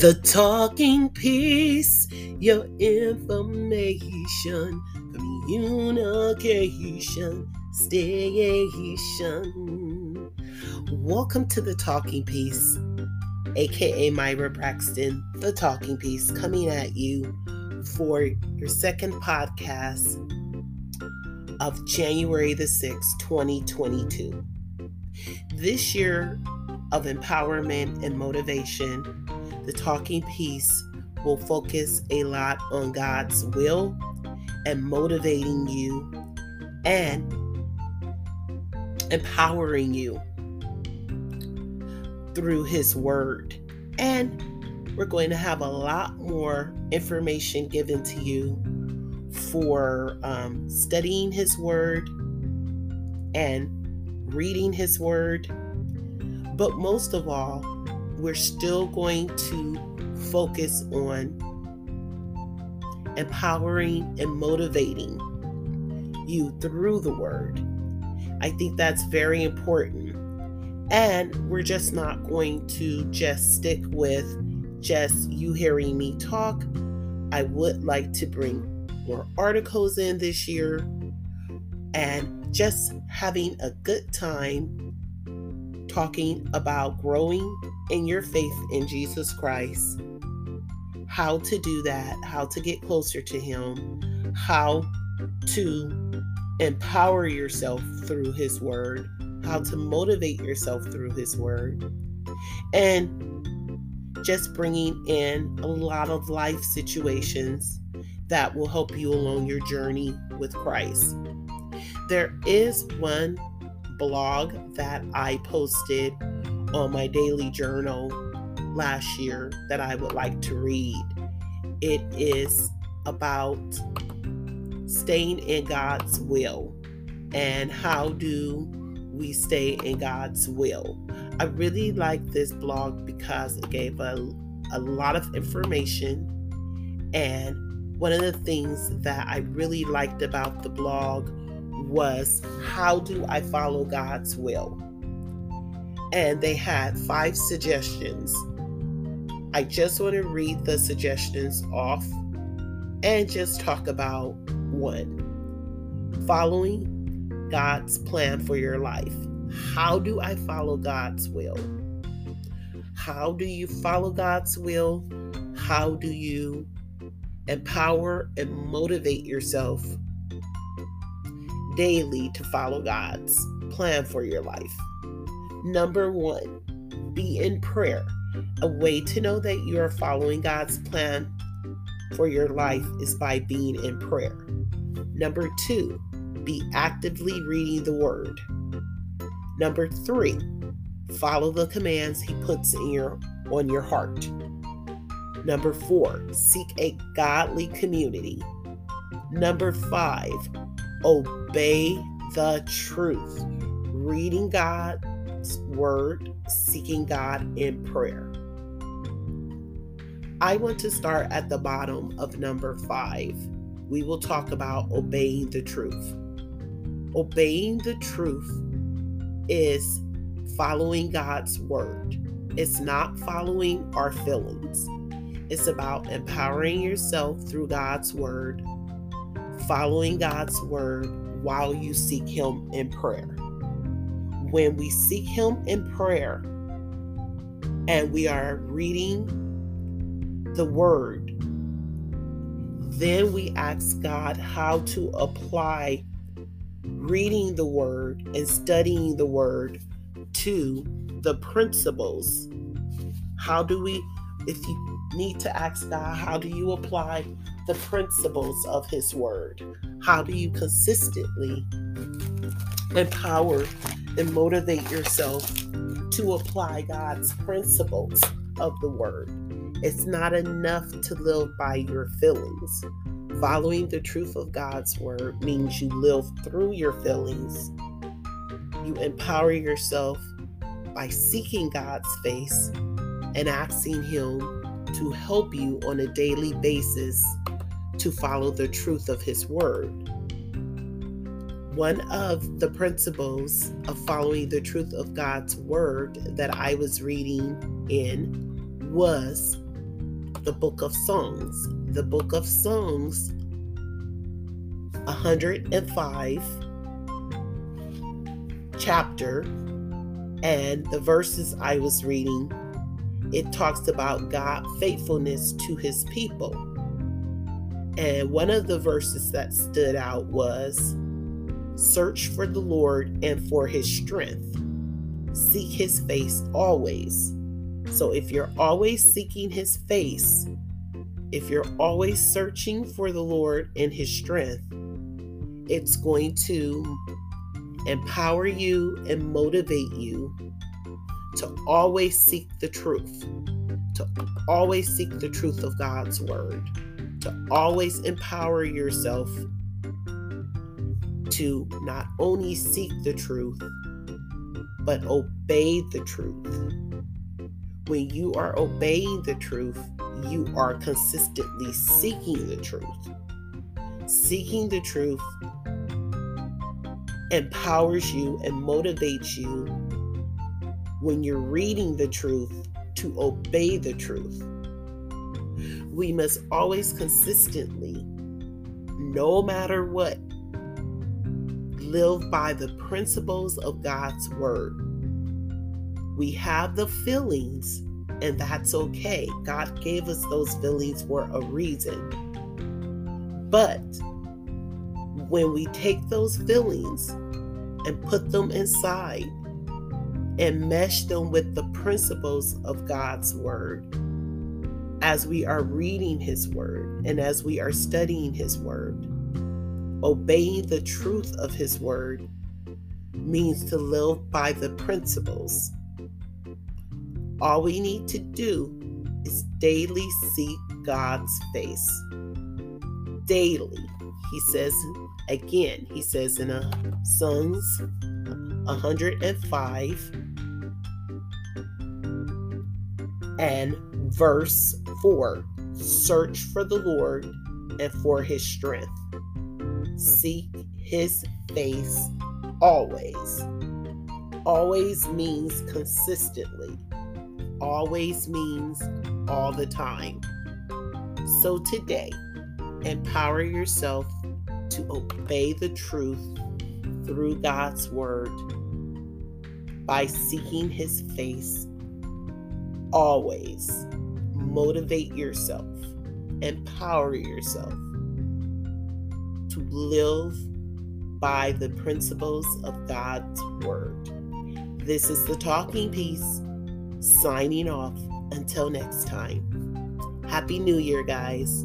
The talking piece, your information, communication, station. Welcome to the talking piece, aka Myra Braxton, the talking piece, coming at you for your second podcast of January the 6th, 2022. This year of empowerment and motivation, the talking piece will focus a lot on God's will and motivating you and empowering you through His Word. And we're going to have a lot more information given to you for um, studying His Word and reading His Word. But most of all, we're still going to focus on empowering and motivating you through the Word. I think that's very important. And we're just not going to just stick with just you hearing me talk. I would like to bring more articles in this year and just having a good time talking about growing in your faith in Jesus Christ, how to do that, how to get closer to Him, how to empower yourself through His Word, how to motivate yourself through His Word, and just bringing in a lot of life situations that will help you along your journey with Christ. There is one blog that I posted on my daily journal last year that I would like to read. It is about staying in God's will and how do we stay in God's will. I really like this blog because it gave a, a lot of information. And one of the things that I really liked about the blog was how do I follow God's will? And they had five suggestions. I just want to read the suggestions off and just talk about one following God's plan for your life. How do I follow God's will? How do you follow God's will? How do you empower and motivate yourself daily to follow God's plan for your life? Number one, be in prayer. A way to know that you are following God's plan for your life is by being in prayer. Number two, be actively reading the Word. Number three, follow the commands he puts in your on your heart. Number four, seek a godly community. Number five, obey the truth. Reading God's word, seeking God in prayer. I want to start at the bottom of number five. We will talk about obeying the truth. Obeying the truth is following God's word. It's not following our feelings. It's about empowering yourself through God's word, following God's word while you seek Him in prayer. When we seek Him in prayer and we are reading the word, then we ask God how to apply reading the word and studying the word to the principles. How do we, if you need to ask God, how do you apply the principles of His word? How do you consistently empower and motivate yourself to apply God's principles of the word? It's not enough to live by your feelings. Following the truth of God's word means you live through your feelings. You empower yourself by seeking God's face and asking Him to help you on a daily basis to follow the truth of His word. One of the principles of following the truth of God's word that I was reading in was the book of Psalms. The book of Psalms 105 chapter and the verses I was reading, it talks about God faithfulness to his people. And one of the verses that stood out was search for the Lord and for his strength. Seek his face always. So if you're always seeking his face, if you're always searching for the Lord and his strength, it's going to empower you and motivate you to always seek the truth, to always seek the truth of God's word, to always empower yourself to not only seek the truth, but obey the truth. When you are obeying the truth, you are consistently seeking the truth. Seeking the truth empowers you and motivates you when you're reading the truth to obey the truth. We must always consistently, no matter what, live by the principles of God's word. We have the feelings, and that's okay. God gave us those feelings for a reason. But when we take those feelings and put them inside and mesh them with the principles of God's Word as we are reading His Word and as we are studying His Word. Obeying the truth of His Word means to live by the principles. All we need to do is daily seek God's face. Daily. He says Again, he says in a Psalms 105 and verse 4 Search for the Lord and for his strength. Seek his face always. Always means consistently. Always means all the time. So today, empower yourself to obey the truth through God's word by seeking his face always. Motivate yourself, empower yourself to live by the principles of God's word. This is the Talking Piece signing off until next time. Happy New Year, guys.